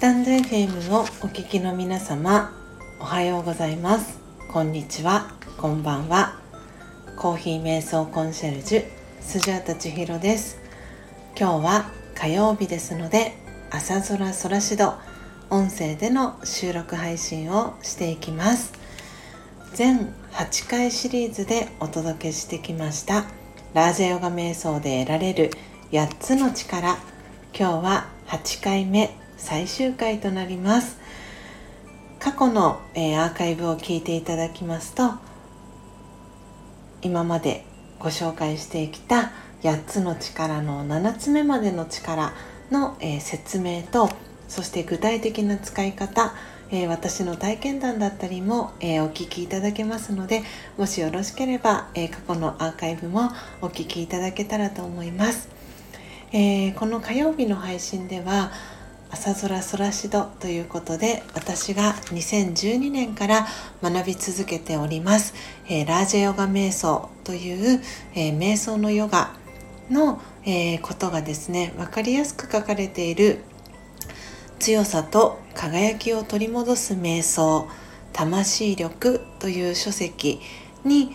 タンド FM をお聞きの皆様おはようございます。こんにちは。こんばんは。コーヒー瞑想コンシェルジュスジャータ千尋です。今日は火曜日ですので朝空空しど音声での収録配信をしていきます。全8回シリーズでお届けしてきましたラージャヨガ瞑想で得られる8つの力。今日は8回目。最終回となります過去の、えー、アーカイブを聞いていただきますと今までご紹介してきた8つの力の7つ目までの力の、えー、説明とそして具体的な使い方、えー、私の体験談だったりも、えー、お聞きいただけますのでもしよろしければ、え過去のアーカイブもお聞きいただけたらと思います。え、この火曜日の配信では朝空空しどということで私が2012年から学び続けております、えー、ラージェヨガ瞑想という、えー、瞑想のヨガの、えー、ことがですね分かりやすく書かれている強さと輝きを取り戻す瞑想魂力という書籍に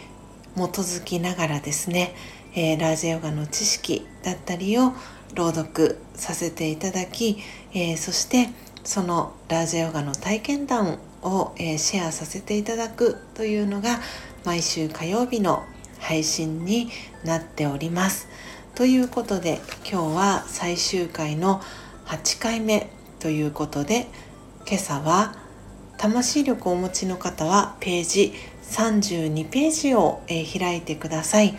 基づきながらですね、え、ラージェヨガの知識だったりを朗読させていただき、えー、そしてそのラージェヨガの体験談を、えー、シェアさせていただくというのが毎週火曜日の配信になっております。ということで今日は最終回の8回目ということで今朝は魂力をお持ちの方はページ32ページを、えー、開いてください。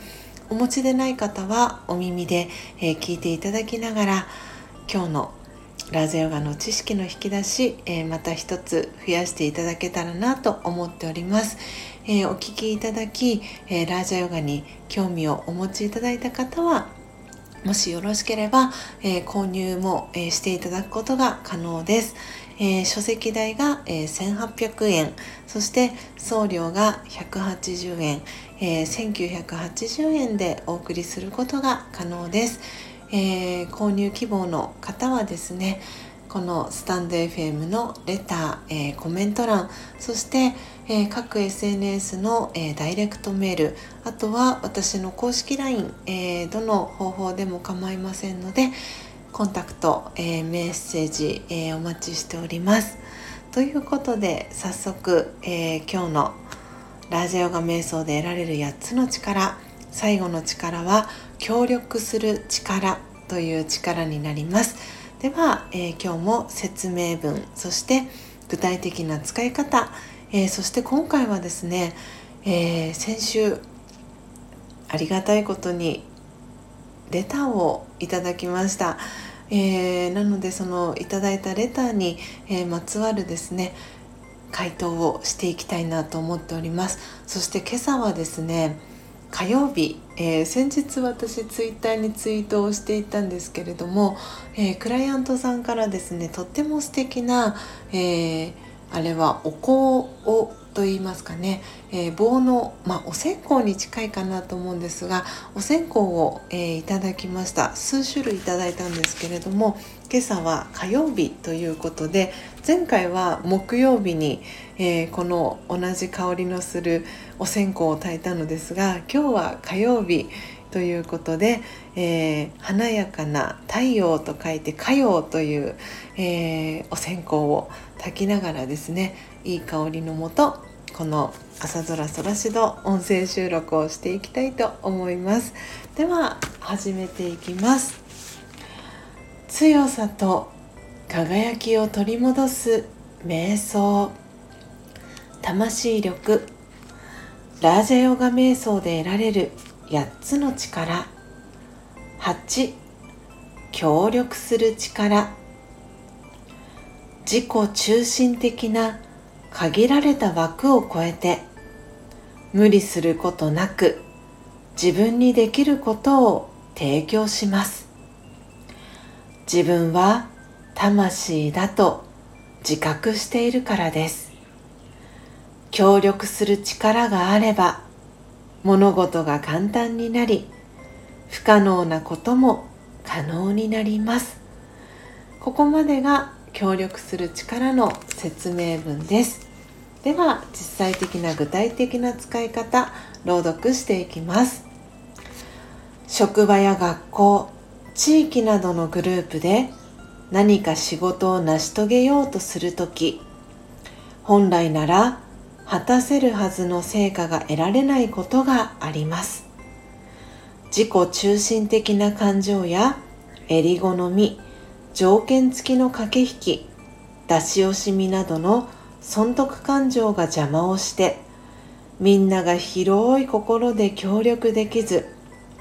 お持ちでない方はお耳で、えー、聞いていただきながら今日のラーゼヨガの知識の引き出し、えー、また一つ増やしていただけたらなと思っております。えー、お聞きいただき、えラージャヨガに興味をお持ちいただいた方はもしよろしければ、え購入も、えしていただくことが可能です。えー、書籍代が、えー、1800円。そして送料が180円、えー、1980円でお送りすることが可能です、えー、購入希望の方はですねこのスタンド FM のレター、えー、コメント欄。そして、えー、各 SNS の、えー、ダイレクトメールあとは私の公式 LINE、えどの方法でも構いませんのでコンタクト、えー、メッセージ、えー、お待ちしております。ということで早速、えー、今日のラジャヨガ瞑想で得られる8つの力最後の力は協力する力という力になりますでは、えー、今日も説明文そして具体的な使い方、えー、そして今回はですね、えー、先週ありがたいことにレターをいただきました、えー、なのでそのいただいたレターに、え、まつわるですね回答をしていきたいなと思っております。そして今朝はですね火曜日、えー、先日私ツイッターにツイートをしていたんですけれども、えー、クライアントさんからですねとっても素敵な、えー、あれはお香をと言いますかね、えー、棒の、まあ、お線香に近いかなと思うんですがお線香を、えー、いただきました。数種類いただいたんですけれども今朝は火曜日ということで前回は木曜日に、えー、この同じ香りのするお線香を焚いたのですが今日は火曜日ということで、えー、華やかな太陽と書いて火曜という、えー、お線香を焚きながらですねいい香りのもとこの朝空空しど音声収録をしていきたいと思います。では始めていきます。強さと輝きを取り戻す瞑想。魂力。ラージャヨガ瞑想で得られる8つの力。8協力する力。自己中心的な限られた枠を超えて無理することなく自分にできることを提供します。自分は魂だと自覚しているからです。協力する力があれば物事が簡単になり不可能なことも可能になります。ここまでが協力する力の説明文です。では実際的な具体的な使い方朗読していきます。職場や学校地域などのグループで何か仕事を成し遂げようとするとき本来なら果たせるはずの成果が得られないことがあります。自己中心的な感情や襟好み条件付きの駆け引き出し惜しみなどの損得感情が邪魔をしてみんなが広い心で協力できず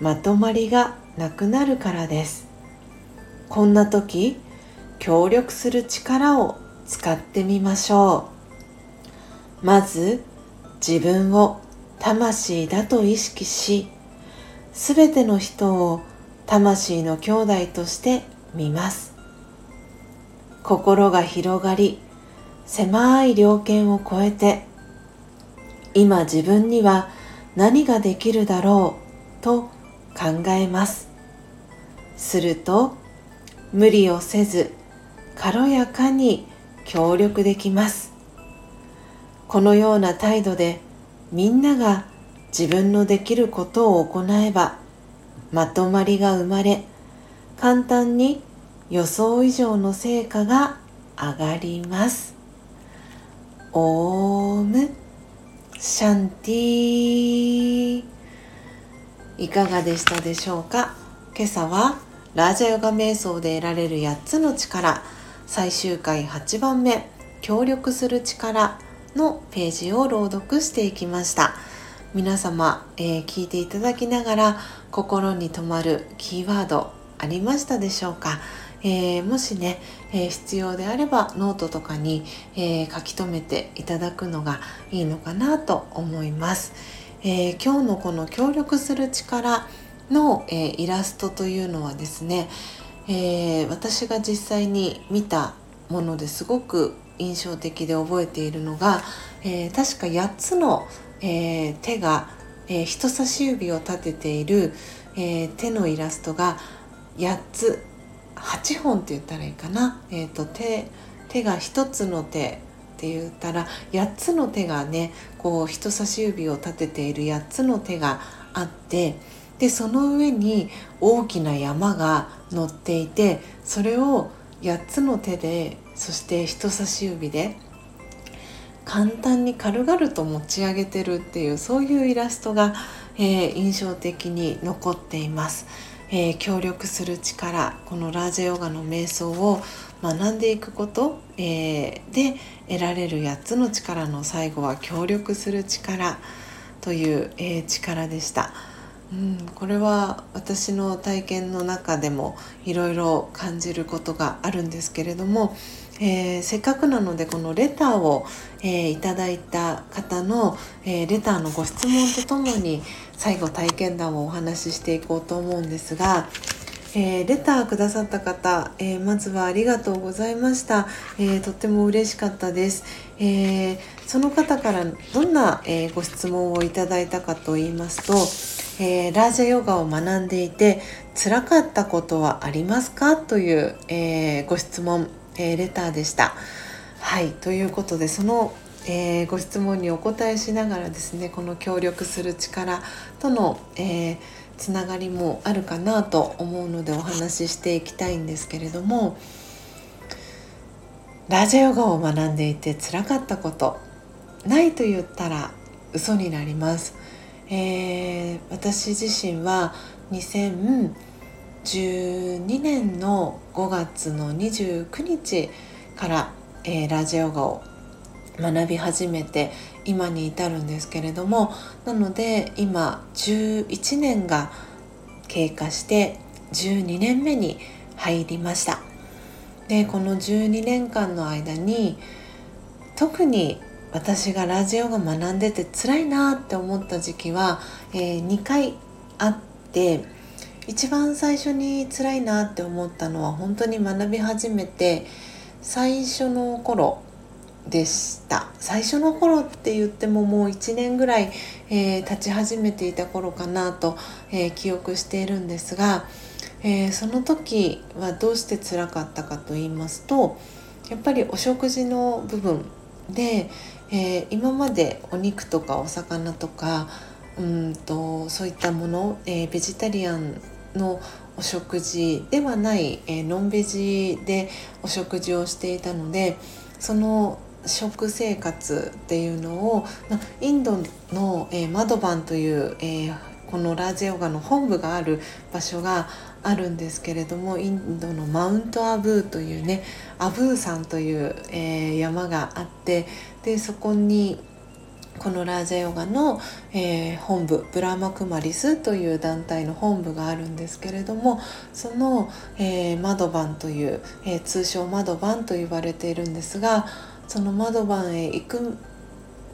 まとまりがなくなるからです。こんな時協力する力を使ってみましょう。まず自分を魂だと意識しすべての人を魂の兄弟として見ます。心が広がり狭い猟犬を超えて今自分には何ができるだろうと考えます。すると無理をせず軽やかに協力できます。このような態度でみんなが自分のできることを行えばまとまりが生まれ簡単に予想以上の成果が上がります。オーム。シャンティいかがでしたでしょうか？今朝はラージャヨガ瞑想で得られる8つの力最終回8番目協力する力のページを朗読していきました。皆様、えー、聞いていただきながら心に留まるキーワードありましたでしょうか、えー、もしね、えー、必要であればノートとかに、え書き留めていただくのがいいのかなと思います、え今日のこの協力する力の、えイラストというのはですね、え私が実際に見たものですごく印象的で覚えているのが、え確か8つのえー、手が、えー、人差し指を立てている、え、手のイラストが8つ8本って言ったらいいかな、えーと、手手が1つの手って言ったら8つの手がねこう人差し指を立てている8つの手があってでその上に大きな山が乗っていてそれを8つの手でそして人差し指で簡単に軽々と持ち上げてるっていうそういうイラストが、えー、印象的に残っています、えー、協力する力このラージェヨガの瞑想を学んでいくこと、えー、で得られる8つの力の最後は協力する力という、え力でした。うん、これは私の体験の中でもいろいろ感じることがあるんですけれども、えー、せっかくなのでこのレターを、えー、いただいた方の、えー、レターのご質問とともに最後体験談をお話ししていこうと思うんですが、えー、レターくださった方、えー、まずはありがとうございました、えー、とっても嬉しかったです、えその方からどんな、えご質問をいただいたかと言いますと、えラージャヨガを学んでいて辛かったことはありますか？という、えご質問。えー、レターでした。はいということでその、えー、ご質問にお答えしながらですねこの協力する力との、えー、つながりもあるかなと思うのでお話ししていきたいんですけれどもラジオヨガを学んでいてつらかったことないと言ったら嘘になります。えー、私自身は2000 2012年の5月の29日から、えー、ラジオガを学び始めて今に至るんですけれどもなので今11年が経過して12年目に入りました。でこの12年間の間に特に私がラジオが学んでて辛いなって思った時期は、えー、2回あって一番最初に辛いなって思ったのは本当に学び始めて最初の頃でした。最初の頃って言ってももう1年ぐらい、えー、立ち始めていた頃かなと、えー、記憶しているんですが、えー、その時はどうして辛かったかと言いますとやっぱりお食事の部分で、え、今までお肉とかお魚とかうんとそういったもの、えー、ベジタリアンのお食事ではない、えー、ノンベジでお食事をしていたのでその食生活っていうのをまインドの、えー、マドバンという、えー、このラージヨガの本部がある場所があるんですけれどもインドのマウントアブーというねアブー山という、えー、山があってでそこにこのラージャヨガの、えー、本部ブラマクマリスという団体の本部があるんですけれどもその、えー、マドバンという、えー、通称マドバンと言われているんですがそのマドバンへ行く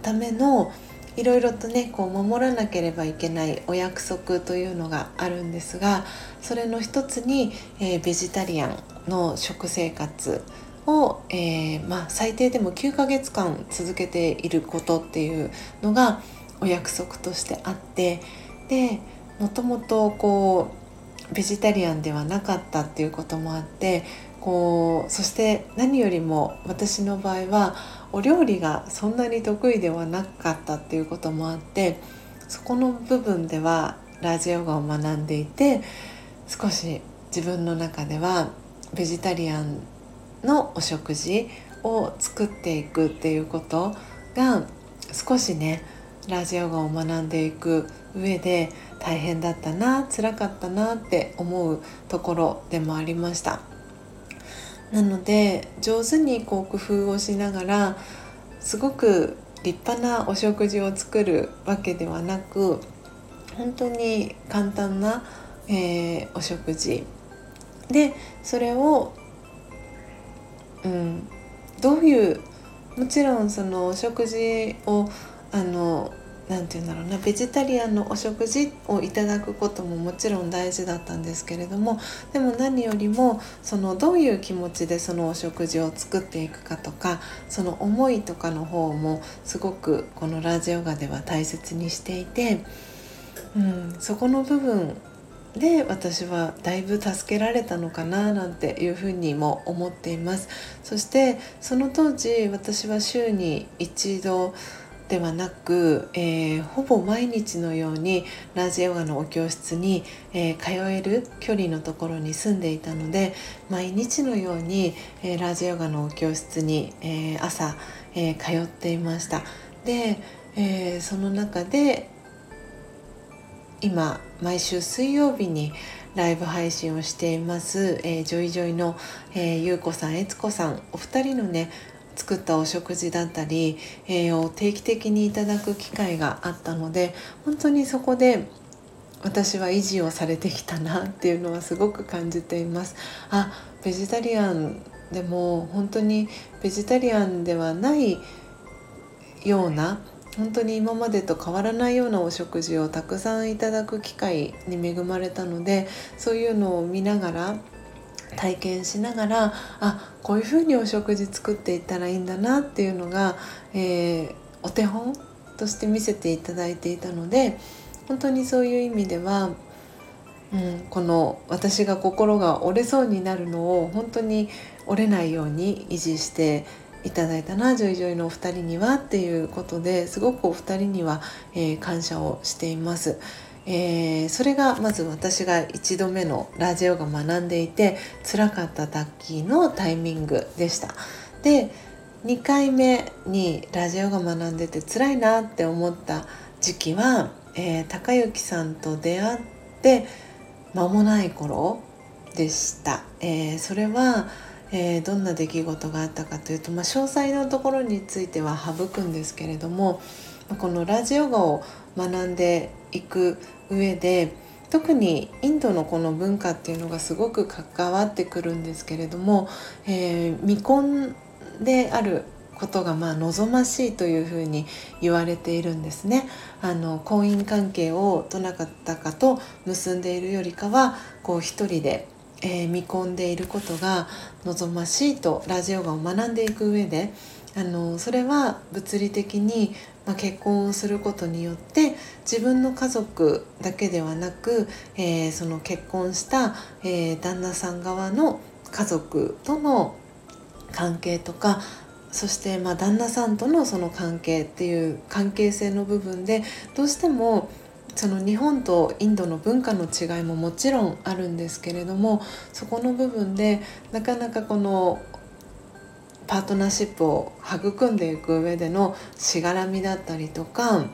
ためのいろいろとねこう守らなければいけないお約束というのがあるんですがそれの一つに、え、ベジタリアンの食生活を、えー、まあ、最低でも9ヶ月間続けていることっていうのがお約束としてあってでもともとこうベジタリアンではなかったっていうこともあってこうそして何よりも私の場合はお料理がそんなに得意ではなかったっていうこともあってそこの部分ではラジヨガを学んでいて少し自分の中ではベジタリアンのお食事を作っていくっていうことが少しねラジオガを学んでいく上で大変だったな辛かったなって思うところでもありました。なので上手にこう工夫をしながらすごく立派なお食事を作るわけではなく本当に簡単な、えー、お食事。でそれをうん、どういうもちろんそのお食事をあのなんて言うんだろうなベジタリアンのお食事をいただくことももちろん大事だったんですけれどもでも何よりもそのどういう気持ちでそのお食事を作っていくかとかその思いとかの方もすごくこのラジオガでは大切にしていて、うん、そこの部分で私はだいぶ助けられたのかななんていうふうにも思っています。そしてその当時私は週に一度ではなく、えー、ほぼ毎日のようにラジオガのお教室に、えー、通える距離のところに住んでいたので毎日のように、えー、ラジオガのお教室に、え朝、え通っていました。で、えその中で今毎週水曜日にライブ配信をしています、えー、ジョイジョイの、えー、ゆうこさん、えつこさんお二人のね作ったお食事だったり、えー、を定期的にいただく機会があったので本当にそこで私は維持をされてきたなっていうのはすごく感じています。あベジタリアンでも本当にベジタリアンではないような本当に今までと変わらないようなお食事をたくさんいただく機会に恵まれたのでそういうのを見ながら体験しながらあこういうふうにお食事作っていったらいいんだなっていうのが、えー、お手本として見せていただいていたので本当にそういう意味では、うん、この私が心が折れそうになるのを本当に折れないように維持していただいたなジョイジョイのお二人にはっていうことですごくお二人には、えー、感謝をしています。えー、それがまず私が1度目のラージャヨガ学んでいて辛かった時のタイミングでした。で2回目にラージャヨガ学んでて辛いなって思った時期は、えー、高之さんと出会って間もない頃でした。えー、それはえー、どんな出来事があったかというと、まあ、詳細のところについては省くんですけれどもこのラジオガを学んでいく上で特にインドのこの文化っていうのがすごく関わってくるんですけれども、えー、未婚であることがまあ望ましいというふうに言われているんですね。あの婚姻関係をどなたかと結んでいるよりかはこう一人でえー、見込んでいることが望ましいとラジオガを学んでいく上であのそれは物理的に、まあ、結婚をすることによって自分の家族だけではなく、えー、その結婚した、えー、旦那さん側の家族との関係とかそしてまあ旦那さんとのその関係っていう関係性の部分でどうしてもその日本とインドの文化の違いももちろんあるんですけれどもそこの部分でなかなかこのパートナーシップを育んでいく上でのしがらみだったりとか、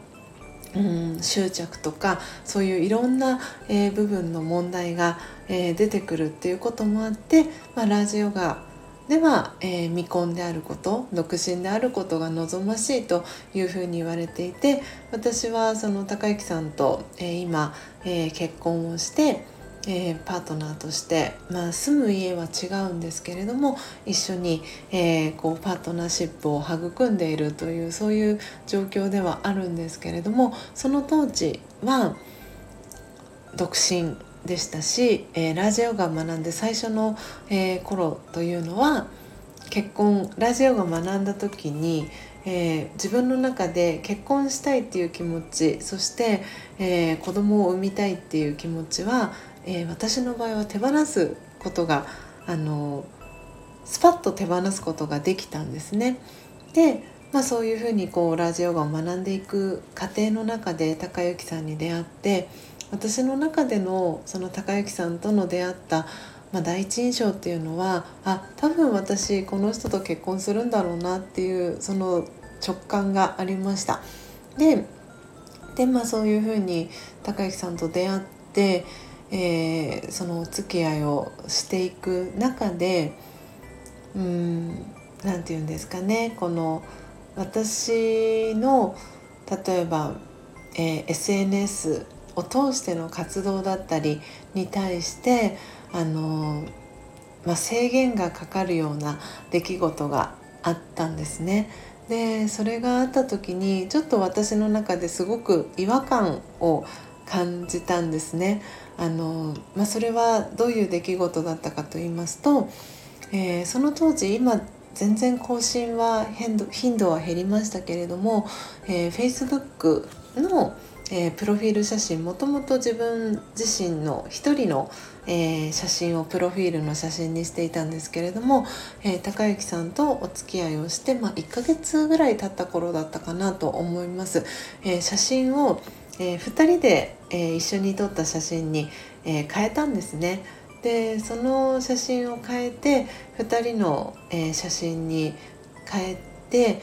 うん、執着とかそういういろんな、えー、部分の問題が、えー、出てくるっていうこともあって、まあ、ラジオがでは、えー、未婚であること独身であることが望ましいというふうに言われていて私はその高之さんと、えー、今、えー、結婚をして、えー、パートナーとして、まあ、住む家は違うんですけれども一緒に、えー、こうパートナーシップを育んでいるというそういう状況ではあるんですけれどもその当時は独身でしたし、えー、ラジオが学んで最初の、えー、頃というのは結婚ラジオが学んだ時に、えー、自分の中で結婚したいっていう気持ちそして、えー、子供を産みたいっていう気持ちは、えー、私の場合は手放すことがあのスパッと手放すことができたんですね。でまあ、そういうふうにこうラジオガを学んでいく過程の中で高之さんに出会って私の中でのその高之さんとの出会った、まあ、第一印象っていうのはあ多分私この人と結婚するんだろうなっていうその直感がありました。でで、まあ、そういうふうに高之さんと出会って、えー、そのお付き合いをしていく中でうん何て言うんですかねこの私の例えば、えー、SNS を通しての活動だったりに対してあの、まあ、制限がかかるような出来事があったんですね。でそれがあった時にちょっと私の中ですごく違和感を感じたんですね。あのまあ、それはどういう出来事だったかと言いますと、えー、その当時今全然更新は頻度は減りましたけれども、えー、Facebook のえー、プロフィール写真もともと自分自身の一人の、えー、写真をプロフィールの写真にしていたんですけれども、えー、高之さんとお付き合いをして、まあ、1ヶ月ぐらい経った頃だったかなと思います。え写真を、え2人で、え一緒に撮った写真に、え変えたんですね。でその写真を変えて2人の、え写真に変えて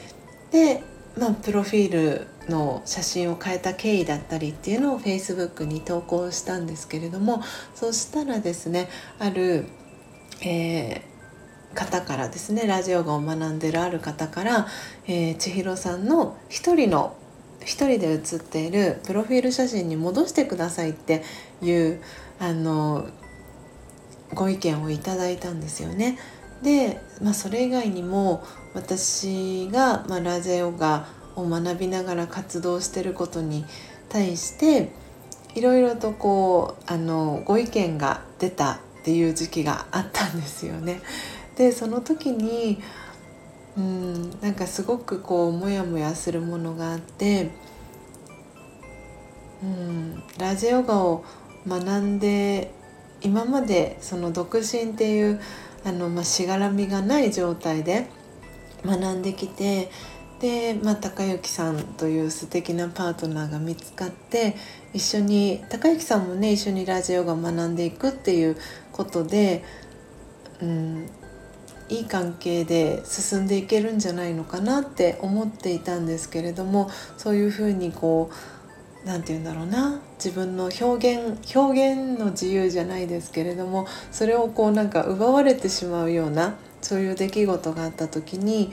でまあ、プロフィールの写真を変えた経緯だったりっていうのを Facebook に投稿したんですけれどもそしたらですねある、えー、方からですねラジオがを学んでるある方から、えー、千尋さんの一人の一人で写っているプロフィール写真に戻してくださいっていうあのご意見をいただいたんですよね。で、まあ、それ以外にも私が、まあ、ラジオガを学びながら活動してることに対していろいろとこうあのご意見が出たっていう時期があったんですよね。でその時にうんなんかすごくこうモヤモヤするものがあってうんラジオガを学んで今までその独身っていうあの、まあ、しがらみがない状態で学んできてで、まあ、高之さんという素敵なパートナーが見つかって一緒に高之さんもね一緒にラジオが学んでいくっていうことで、うん、いい関係で進んでいけるんじゃないのかなって思っていたんですけれどもそういうふうにこう何て言うんだろうな自分の表現表現の自由じゃないですけれどもそれをこうなんか奪われてしまうようなそういう出来事があった時に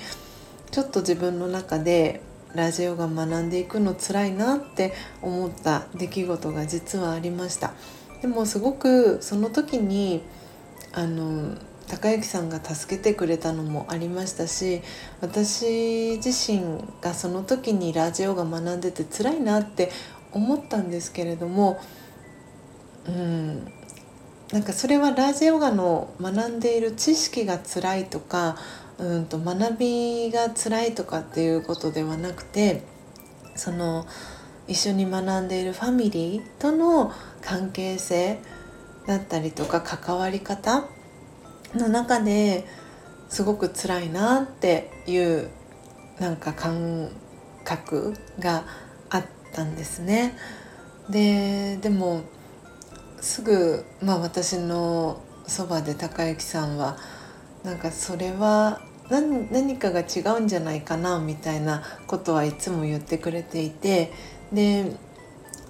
ちょっと自分の中でラジオが学んでいくの辛いなって思った出来事が実はありました。でもすごくその時にあの高之さんが助けてくれたのもありましたし私自身がその時にラジオが学んでて辛いなって思ったんですけれどもうんなんかそれはラジオガの学んでいる知識が辛いとかうんと学びが辛いとかっていうことではなくてその一緒に学んでいるファミリーとの関係性だったりとか関わり方の中ですごく辛いなっていうなんか感覚があったんですね。ででもすぐ、まあ、私のそばで高之さんはなんかそれは何何かが違うんじゃないかなみたいなことはいつも言ってくれていて。で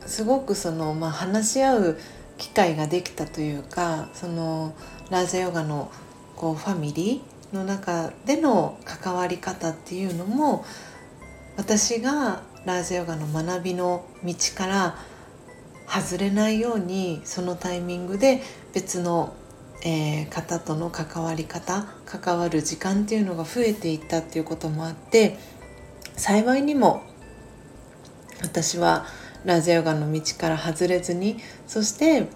すごくその、まあ、話し合う機会ができたというかそのラージャヨガのこうファミリーの中での関わり方っていうのも私がラージャヨガの学びの道から外れないようにそのタイミングで別の、えー、方との関わり方関わる時間っていうのが増えていったっていうこともあって幸いにも私はラジャヨガの道から外れずにそして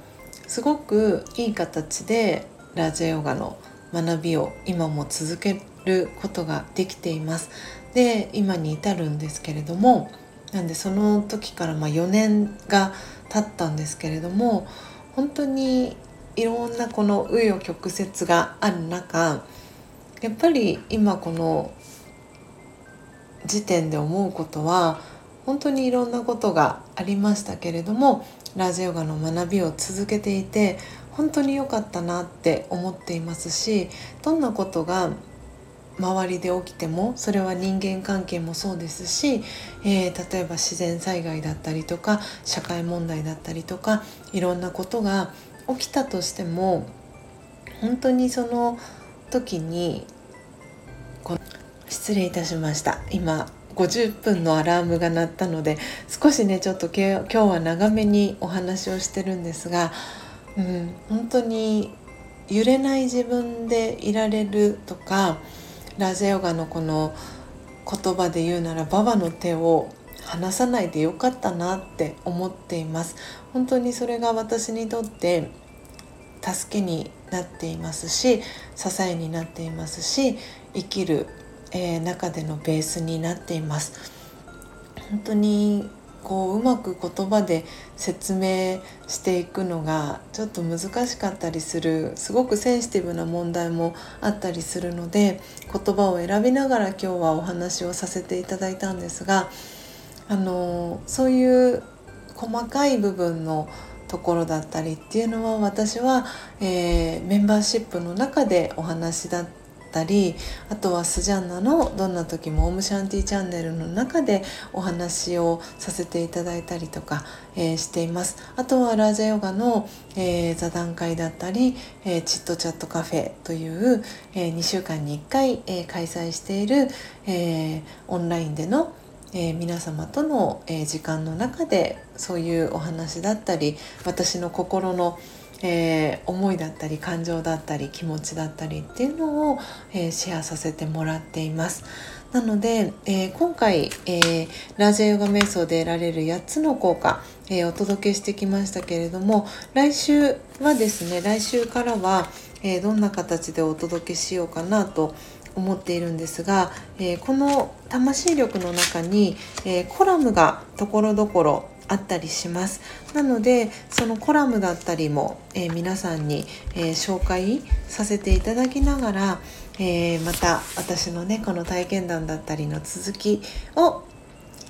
すごくいい形でラジャヨガの学びを今も続けることができています。で今に至るんですけれどもなんでその時からま4年が経ったんですけれども本当にいろんなこの紆余曲折がある中やっぱり今この時点で思うことは本当にいろんなことがありましたけれどもラジヨガの学びを続けていて本当に良かったなって思っていますしどんなことが周りで起きてもそれは人間関係もそうですし、えー、例えば自然災害だったりとか社会問題だったりとかいろんなことが起きたとしても本当にその時に失礼いたしました。今50分のアラームが鳴ったので少しねちょっと今日は長めにお話をしてるんですが、うん、本当に揺れない自分でいられるとかラジャヨガのこの言葉で言うならババの手を離さないでよかったなって思っています。本当にそれが私にとって助けになっていますし支えになっていますし生きる、えー、中でのベースになっています。本当にこううまく言葉で説明していくのがちょっと難しかったりするすごくセンシティブな問題もあったりするので言葉を選びながら今日はお話をさせていただいたんですがあのそういう細かい部分のところだったりっていうのは私は、えー、メンバーシップの中でお話だったりあとはスジャンナのどんな時もオムシャンティチャンネルの中でお話をさせていただいたりとか、えー、しています。あとはラージャヨガの、えー、座談会だったり、え、チットチャットカフェという、え2週間に1回、え開催している、えオンラインでのえー、皆様との、えー、時間の中でそういうお話だったり私の心の、えー、思いだったり感情だったり気持ちだったりっていうのを、え、シェアさせてもらっています。なので、え、今回、え、ラージャヨガ瞑想で得られる8つの効果、え、お届けしてきましたけれども来週はですね来週からは、えどんな形でお届けしようかなと思思っているんですが、えこの魂力の中に、えコラムがところどころあったりします。なのでそのコラムだったりも、えー、皆さんに、えー、紹介させていただきながら、えー、また私のねこの体験談だったりの続きを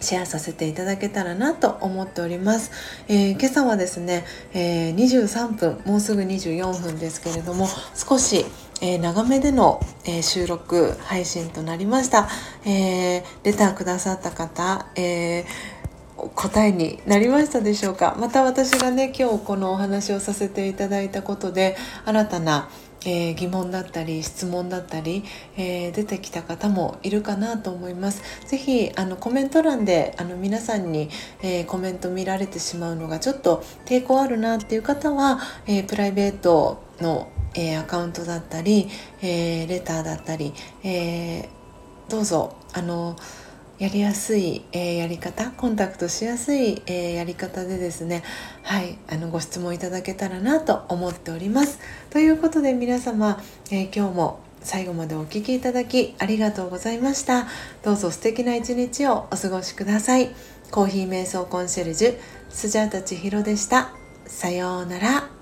シェアさせていただけたらなと思っております、えー、今朝はですね、えー、23分もうすぐ24分ですけれども少しえー、長めでの、えー、収録配信となりました、えー、レターくださった方、え答えになりましたでしょうか。また私がね今日このお話をさせていただいたことで新たなえー、疑問だったり質問だったり、えー、出てきた方もいるかなと思います。ぜひあのコメント欄であの皆さんに、えー、コメント見られてしまうのがちょっと抵抗あるなっていう方は、えプライベートの、えアカウントだったり、えレターだったり、えどうぞあのやりやすい、えー、やり方コンタクトしやすい、えー、やり方でですねはいあのご質問いただけたらなと思っております。ということで皆様、え、今日も最後までお聴きいただきありがとうございました。どうぞ素敵な一日をお過ごしください。コーヒー瞑想コンシェルジュスジャータ千尋でした。さようなら。